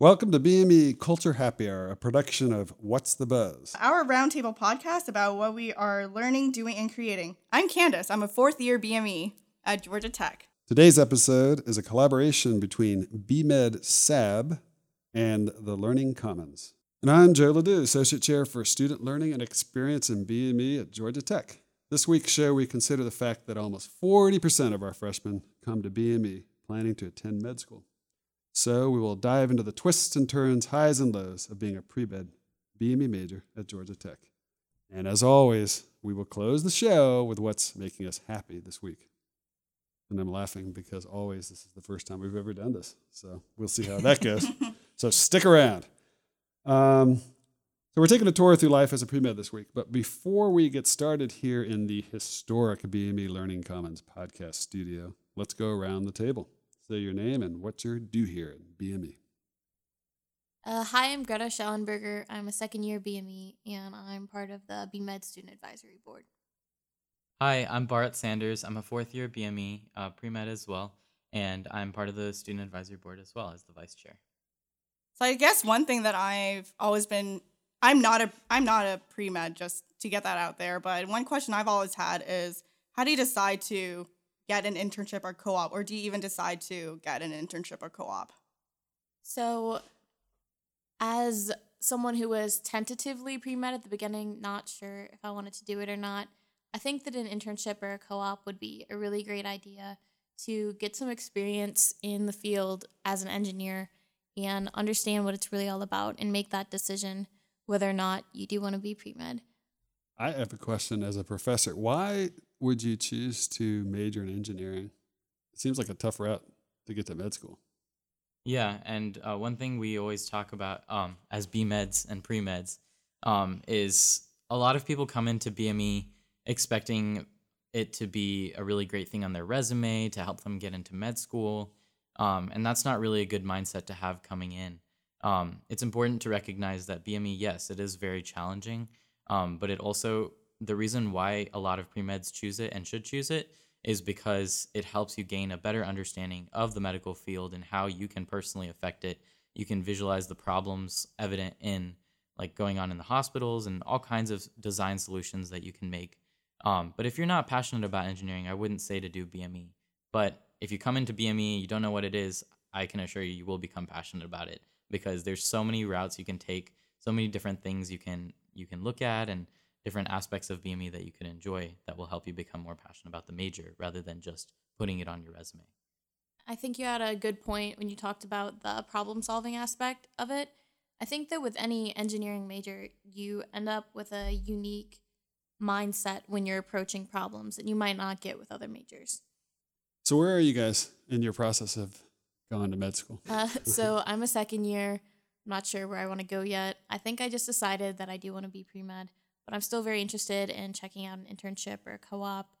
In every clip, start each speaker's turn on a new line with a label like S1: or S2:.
S1: Welcome to BME Culture Happy Hour, a production of What's the Buzz?
S2: Our roundtable podcast about what we are learning, doing, and creating. I'm Candace. I'm a fourth year BME at Georgia Tech.
S1: Today's episode is a collaboration between BMed SAB and the Learning Commons. And I'm Joe Ledoux, Associate Chair for Student Learning and Experience in BME at Georgia Tech. This week's show, we consider the fact that almost 40% of our freshmen come to BME planning to attend med school. So we will dive into the twists and turns, highs and lows of being a pre-med BME major at Georgia Tech. And as always, we will close the show with what's making us happy this week. And I'm laughing because always this is the first time we've ever done this. So we'll see how that goes. so stick around. Um, so we're taking a tour through life as a pre-med this week. But before we get started here in the historic BME Learning Commons podcast studio, let's go around the table. Say your name and what you're here at BME.
S3: Uh, hi, I'm Greta Schellenberger. I'm a second year BME and I'm part of the BMed Student Advisory Board.
S4: Hi, I'm Bart Sanders. I'm a fourth year BME, uh, pre med as well, and I'm part of the Student Advisory Board as well as the vice chair.
S2: So I guess one thing that I've always been I'm not a I'm not a pre med just to get that out there, but one question I've always had is how do you decide to get an internship or co-op or do you even decide to get an internship or co-op?
S3: So as someone who was tentatively pre-med at the beginning, not sure if I wanted to do it or not, I think that an internship or a co-op would be a really great idea to get some experience in the field as an engineer and understand what it's really all about and make that decision whether or not you do want to be pre-med.
S1: I have a question as a professor. Why would you choose to major in engineering? It seems like a tough route to get to med school.
S4: Yeah, and uh, one thing we always talk about um, as BMeds and pre-meds um, is a lot of people come into BME expecting it to be a really great thing on their resume to help them get into med school. Um, and that's not really a good mindset to have coming in. Um, it's important to recognize that BME, yes, it is very challenging, um, but it also, the reason why a lot of pre meds choose it and should choose it is because it helps you gain a better understanding of the medical field and how you can personally affect it. You can visualize the problems evident in like going on in the hospitals and all kinds of design solutions that you can make um, but if you're not passionate about engineering, I wouldn't say to do BME. But if you come into BME, you don't know what it is, I can assure you, you will become passionate about it because there's so many routes you can take, so many different things you can you can look at, and different aspects of BME that you can enjoy that will help you become more passionate about the major rather than just putting it on your resume.
S3: I think you had a good point when you talked about the problem solving aspect of it. I think that with any engineering major, you end up with a unique mindset when you're approaching problems that you might not get with other majors.
S1: So, where are you guys in your process of going to med school?
S3: Uh, so, I'm a second year. I'm not sure where I want to go yet. I think I just decided that I do want to be pre med, but I'm still very interested in checking out an internship or a co op,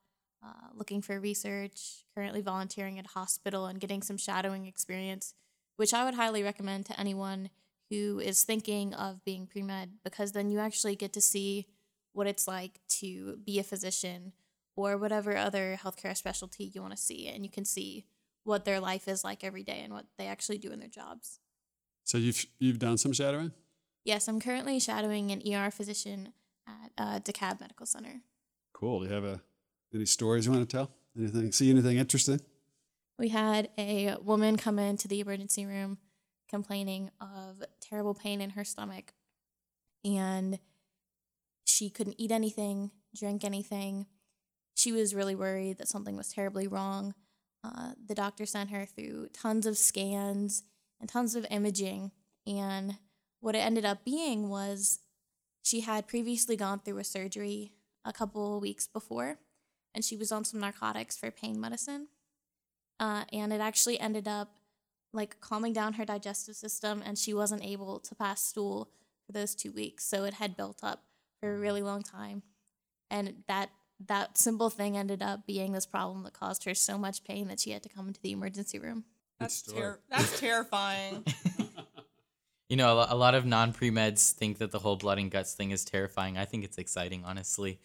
S3: uh, looking for research, currently volunteering at a hospital, and getting some shadowing experience, which I would highly recommend to anyone who is thinking of being pre med because then you actually get to see what it's like to be a physician or whatever other healthcare specialty you want to see and you can see what their life is like every day and what they actually do in their jobs.
S1: So you've you've done some shadowing?
S3: Yes, I'm currently shadowing an ER physician at uh, DeKalb Medical Center.
S1: Cool. Do you have a, any stories you want to tell? Anything? See anything interesting?
S3: We had a woman come into the emergency room complaining of terrible pain in her stomach, and she couldn't eat anything, drink anything. She was really worried that something was terribly wrong. Uh, the doctor sent her through tons of scans and tons of imaging. And what it ended up being was she had previously gone through a surgery a couple weeks before, and she was on some narcotics for pain medicine. Uh, and it actually ended up like calming down her digestive system, and she wasn't able to pass stool for those two weeks. So it had built up for a really long time. And that that simple thing ended up being this problem that caused her so much pain that she had to come into the emergency room.
S2: That's ter- that's terrifying.
S4: you know, a lot of non pre meds think that the whole blood and guts thing is terrifying. I think it's exciting, honestly.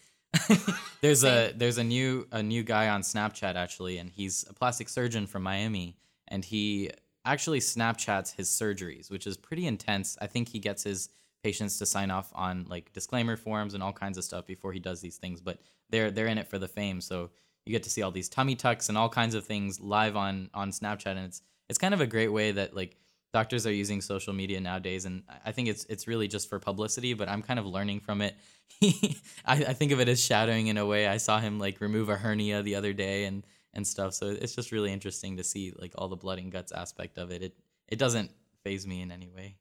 S4: there's a there's a new a new guy on Snapchat actually, and he's a plastic surgeon from Miami, and he actually Snapchats his surgeries, which is pretty intense. I think he gets his patients to sign off on like disclaimer forms and all kinds of stuff before he does these things, but they're they're in it for the fame. So you get to see all these tummy tucks and all kinds of things live on on Snapchat, and it's it's kind of a great way that like doctors are using social media nowadays, and I think it's it's really just for publicity. But I'm kind of learning from it. I, I think of it as shadowing in a way. I saw him like remove a hernia the other day and and stuff, so it's just really interesting to see like all the blood and guts aspect of it. It it doesn't phase me in any way.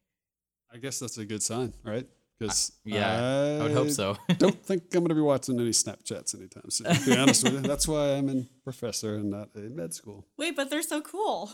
S1: I guess that's a good sign, right? Because
S4: Yeah, I would hope so.
S1: don't think I'm going to be watching any Snapchats anytime soon. To be honest with you, that's why I'm a professor and not a med school.
S2: Wait, but they're so cool.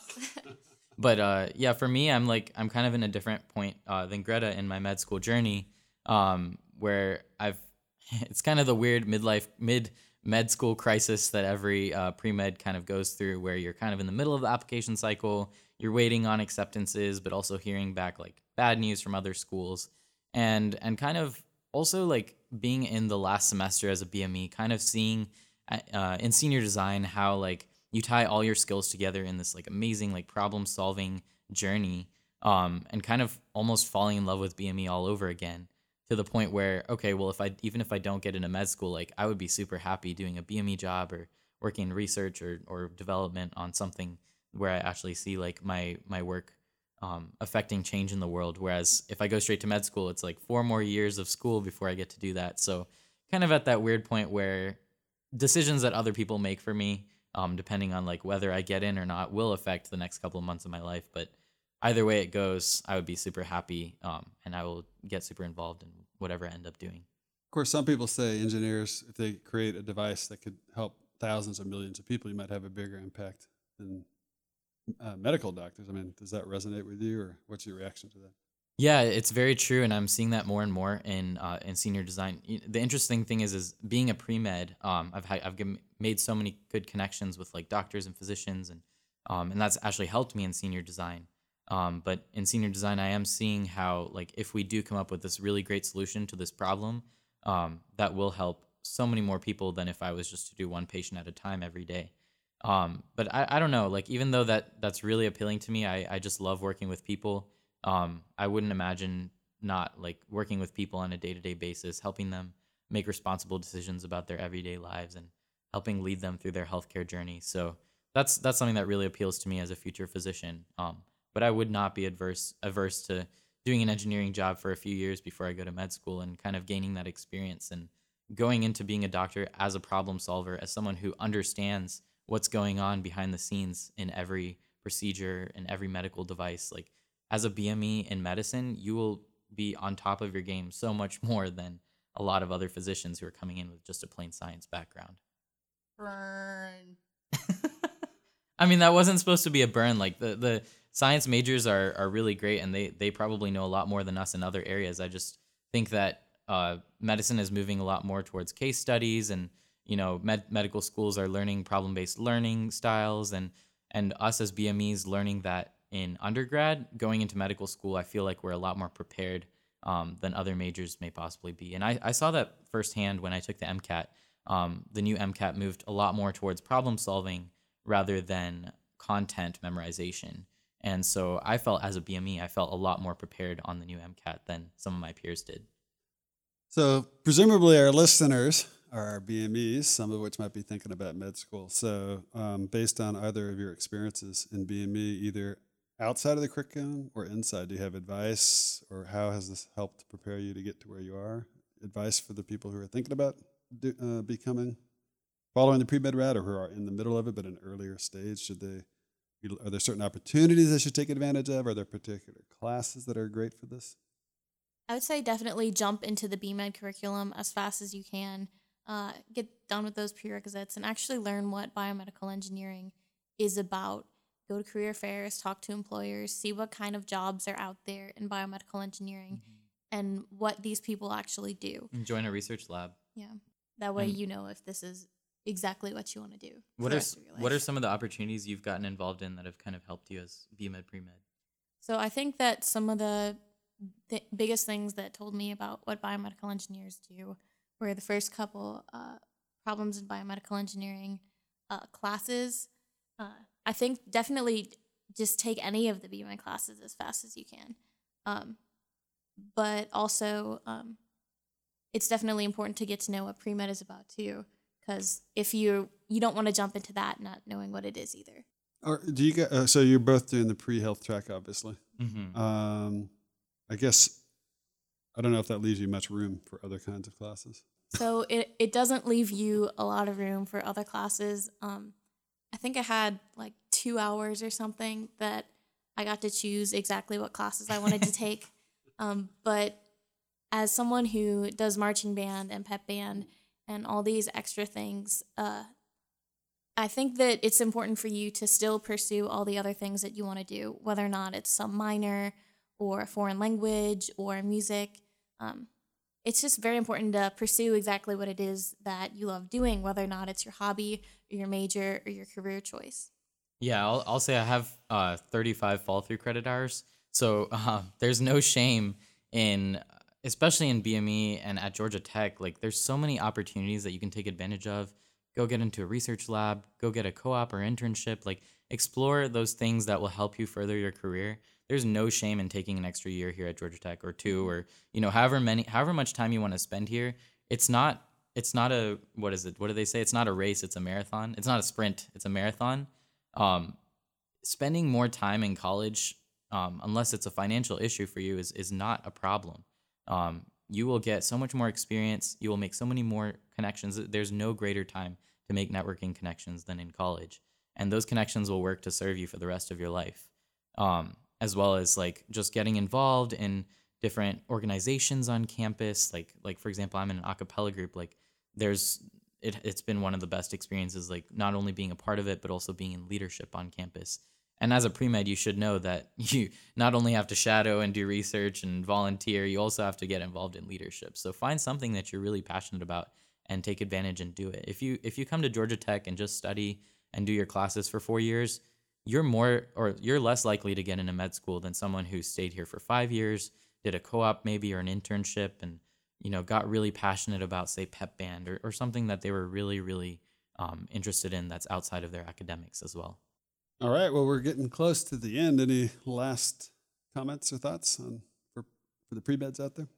S4: But uh, yeah, for me, I'm like I'm kind of in a different point uh, than Greta in my med school journey, um, where I've it's kind of the weird midlife mid med school crisis that every uh, pre med kind of goes through, where you're kind of in the middle of the application cycle, you're waiting on acceptances, but also hearing back like bad news from other schools, and and kind of also like being in the last semester as a BME, kind of seeing uh, in senior design how like you tie all your skills together in this like amazing like problem solving journey um, and kind of almost falling in love with BME all over again to the point where okay well if I even if I don't get into med school like I would be super happy doing a BME job or working in research or, or development on something where I actually see like my my work um, affecting change in the world. Whereas if I go straight to med school it's like four more years of school before I get to do that. So kind of at that weird point where decisions that other people make for me um, depending on like whether I get in or not, will affect the next couple of months of my life. But either way it goes, I would be super happy, um, and I will get super involved in whatever I end up doing.
S1: Of course, some people say engineers, if they create a device that could help thousands or millions of people, you might have a bigger impact than uh, medical doctors. I mean, does that resonate with you, or what's your reaction to that?
S4: Yeah, it's very true, and I'm seeing that more and more in uh, in senior design. The interesting thing is, is being a pre med. Um, I've had, I've made so many good connections with like doctors and physicians, and um, and that's actually helped me in senior design. Um, but in senior design, I am seeing how like if we do come up with this really great solution to this problem, um, that will help so many more people than if I was just to do one patient at a time every day. Um, but I, I don't know, like even though that that's really appealing to me, I, I just love working with people um, I wouldn't imagine not like working with people on a day to day basis, helping them make responsible decisions about their everyday lives and helping lead them through their healthcare journey. So that's that's something that really appeals to me as a future physician. Um, but I would not be adverse averse to doing an engineering job for a few years before I go to med school and kind of gaining that experience and going into being a doctor as a problem solver, as someone who understands what's going on behind the scenes in every procedure and every medical device. Like as a BME in medicine, you will be on top of your game so much more than a lot of other physicians who are coming in with just a plain science background.
S2: Burn.
S4: I mean, that wasn't supposed to be a burn. Like the the science majors are are really great, and they they probably know a lot more than us in other areas. I just think that uh, medicine is moving a lot more towards case studies, and you know, med- medical schools are learning problem based learning styles, and and us as BMEs learning that in undergrad, going into medical school, I feel like we're a lot more prepared um, than other majors may possibly be. And I, I saw that firsthand when I took the MCAT. Um, the new MCAT moved a lot more towards problem solving rather than content memorization. And so I felt as a BME, I felt a lot more prepared on the new MCAT than some of my peers did.
S1: So, presumably, our listeners are our BMEs, some of which might be thinking about med school. So, um, based on either of your experiences in BME, either outside of the curriculum or inside? Do you have advice, or how has this helped prepare you to get to where you are? Advice for the people who are thinking about do, uh, becoming, following the pre med route, or who are in the middle of it but an earlier stage? Should they? Are there certain opportunities they should take advantage of? Are there particular classes that are great for this?
S3: I would say definitely jump into the BMed curriculum as fast as you can. Uh, get done with those prerequisites and actually learn what biomedical engineering is about go to career fairs, talk to employers, see what kind of jobs are out there in biomedical engineering mm-hmm. and what these people actually do.
S4: And join a research lab.
S3: Yeah. That way and you know if this is exactly what you want to do.
S4: What are what are some of the opportunities you've gotten involved in that have kind of helped you as BMed pre-med?
S3: So I think that some of the th- biggest things that told me about what biomedical engineers do were the first couple uh, problems in biomedical engineering uh, classes uh, I think definitely just take any of the Be My classes as fast as you can. Um, but also, um, it's definitely important to get to know what pre med is about too, because if you you don't want to jump into that not knowing what it is either.
S1: Or do you get? Uh, so you're both doing the pre-health track, obviously.
S4: hmm
S1: Um, I guess I don't know if that leaves you much room for other kinds of classes.
S3: So it, it doesn't leave you a lot of room for other classes. Um, I think I had like two hours or something that I got to choose exactly what classes I wanted to take. Um, but as someone who does marching band and pep band and all these extra things, uh, I think that it's important for you to still pursue all the other things that you want to do, whether or not it's some minor or a foreign language or music. Um, it's just very important to pursue exactly what it is that you love doing, whether or not it's your hobby or your major or your career choice.
S4: Yeah, I'll, I'll say I have uh, 35 fall through credit hours. So uh, there's no shame in, especially in BME and at Georgia Tech, like there's so many opportunities that you can take advantage of. Go get into a research lab, go get a co op or internship, like explore those things that will help you further your career. There's no shame in taking an extra year here at Georgia Tech or two or, you know, however many, however much time you want to spend here. It's not, it's not a, what is it? What do they say? It's not a race, it's a marathon. It's not a sprint, it's a marathon um, spending more time in college, um, unless it's a financial issue for you, is is not a problem. Um, you will get so much more experience. You will make so many more connections. There's no greater time to make networking connections than in college, and those connections will work to serve you for the rest of your life. Um, as well as like just getting involved in different organizations on campus. Like like for example, I'm in an a cappella group. Like there's it, it's been one of the best experiences like not only being a part of it but also being in leadership on campus and as a pre-med you should know that you not only have to shadow and do research and volunteer you also have to get involved in leadership so find something that you're really passionate about and take advantage and do it if you if you come to georgia tech and just study and do your classes for four years you're more or you're less likely to get into med school than someone who stayed here for five years did a co-op maybe or an internship and you know, got really passionate about, say, pep band or, or something that they were really, really um, interested in that's outside of their academics as well.
S1: All right. Well, we're getting close to the end. Any last comments or thoughts on for, for the pre-meds out there?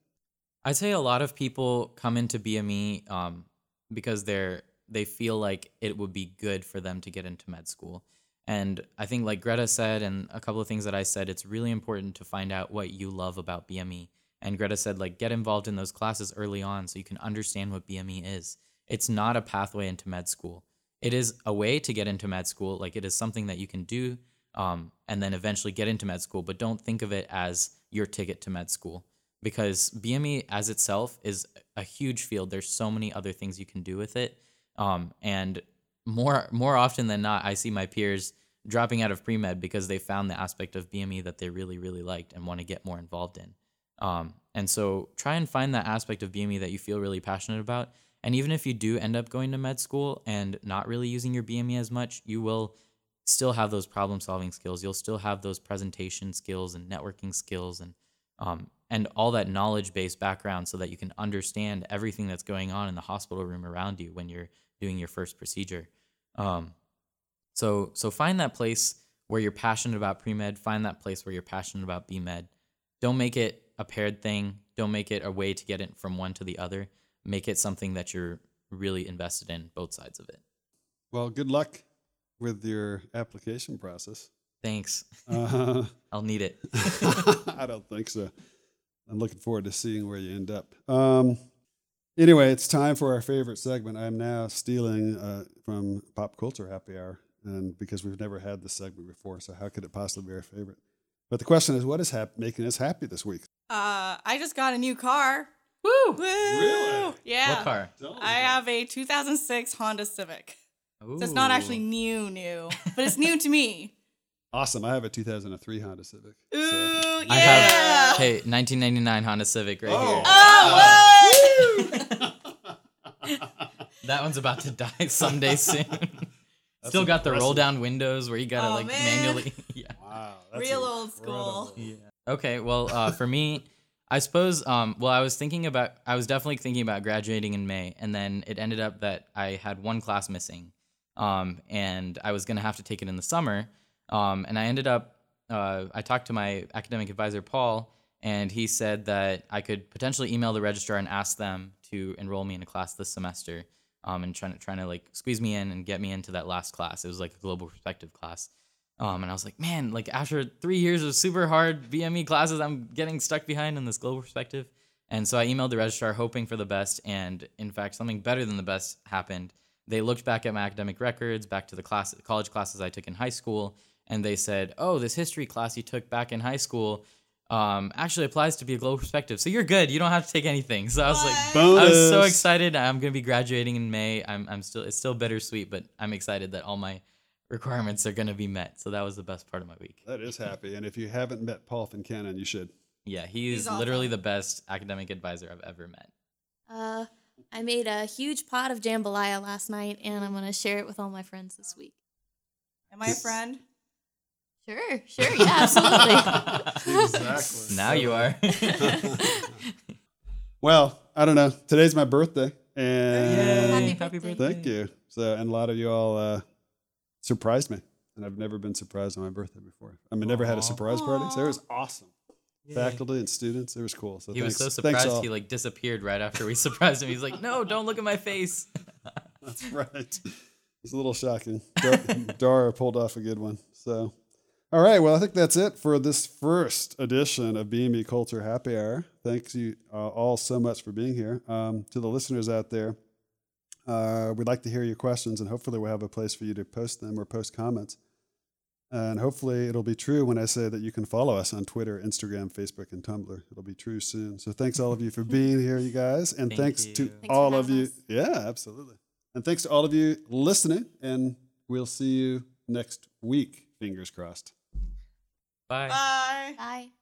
S4: I'd say a lot of people come into BME um, because they're they feel like it would be good for them to get into med school. And I think, like Greta said, and a couple of things that I said, it's really important to find out what you love about BME and Greta said, like, get involved in those classes early on so you can understand what BME is. It's not a pathway into med school. It is a way to get into med school. Like, it is something that you can do um, and then eventually get into med school, but don't think of it as your ticket to med school because BME as itself is a huge field. There's so many other things you can do with it. Um, and more more often than not, I see my peers dropping out of pre med because they found the aspect of BME that they really really liked and want to get more involved in. Um, and so try and find that aspect of BME that you feel really passionate about. And even if you do end up going to med school and not really using your BME as much, you will still have those problem solving skills. You'll still have those presentation skills and networking skills and um, and all that knowledge based background so that you can understand everything that's going on in the hospital room around you when you're doing your first procedure. Um, so so find that place where you're passionate about pre med. Find that place where you're passionate about B med. Don't make it a paired thing. Don't make it a way to get it from one to the other. Make it something that you're really invested in, both sides of it.
S1: Well, good luck with your application process.
S4: Thanks.
S1: Uh,
S4: I'll need it.
S1: I don't think so. I'm looking forward to seeing where you end up. Um, anyway, it's time for our favorite segment. I'm now stealing uh, from Pop Culture Happy Hour, and because we've never had this segment before, so how could it possibly be our favorite? But the question is, what is hap- making us happy this week?
S2: Uh, I just got a new car.
S4: Woo!
S2: Woo!
S1: Really?
S2: Yeah.
S4: What car?
S2: I have a 2006 Honda Civic. So it's not actually new, new, but it's new to me.
S1: Awesome. I have a 2003 Honda Civic.
S2: Ooh,
S1: So-
S2: yeah.
S4: I have hey 1999 Honda Civic right here.
S2: Oh,
S4: That one's about to die someday soon. Still got the roll down windows where you gotta
S2: Oh,
S4: like
S2: man.
S4: manually. yeah.
S1: Wow.
S2: Real old school.
S1: incredible.
S4: Yeah. Okay. Well, uh, for me, I suppose. Um, well, I was thinking about. I was definitely thinking about graduating in May, and then it ended up that I had one class missing, um, and I was gonna have to take it in the summer. Um, and I ended up, uh, I talked to my academic advisor, Paul, and he said that I could potentially email the registrar and ask them to enroll me in a class this semester. Um, and trying to trying to like squeeze me in and get me into that last class. It was like a global perspective class. Um, and I was like, man, like after three years of super hard BME classes, I'm getting stuck behind in this global perspective. And so I emailed the registrar hoping for the best. And in fact, something better than the best happened. They looked back at my academic records, back to the class, college classes I took in high school, and they said, oh, this history class you took back in high school um, actually applies to be a global perspective. So you're good. You don't have to take anything. So I was like,
S2: What?
S4: I was so excited. I'm gonna be graduating in May. I'm, I'm still, it's still bittersweet, but I'm excited that all my requirements are gonna be met. So that was the best part of my week.
S1: That is happy. And if you haven't met Paul Fincannon, you should.
S4: Yeah, he's,
S2: He's
S4: literally
S2: awesome.
S4: the best academic advisor I've ever met.
S3: Uh, I made a huge pot of jambalaya last night, and I'm gonna share it with all my friends this week.
S2: Am I a friend?
S3: Sure, sure, yeah, absolutely.
S1: Exactly.
S4: Now you are.
S1: Well, I don't know. Today's my birthday. And
S3: Happy
S4: Happy
S3: birthday.
S4: birthday.
S1: thank you. So, and a lot of you all uh, surprised me. And I've never been surprised on my birthday before. I mean, never had a
S4: Aw.
S1: surprise party. So it was awesome.
S4: Yay.
S1: Faculty and students, it was cool. So
S4: He
S1: thanks.
S4: was so surprised
S1: all.
S4: he like disappeared right after we surprised him. He's like, "No, don't look at my face."
S1: That's right. It's a little shocking. Dar- Dara pulled off a good one. So, all right. Well, I think that's it for this first edition of BME Culture Happy Hour. Thanks you uh, all so much for being here. Um, to the listeners out there, uh, we'd like to hear your questions, and hopefully, we'll have a place for you to post them or post comments. And hopefully, it'll be true when I say that you can follow us on Twitter, Instagram, Facebook, and Tumblr. It'll be true soon. So, thanks all of you for being here, you guys, and
S4: Thank
S1: thanks
S4: you.
S1: to
S4: Thanks
S1: all of you.
S3: us.
S1: Yeah, absolutely. And thanks to all of you listening. And we'll see you next week. Fingers crossed.
S4: Bye.
S2: Bye.
S3: Bye.
S4: Peace.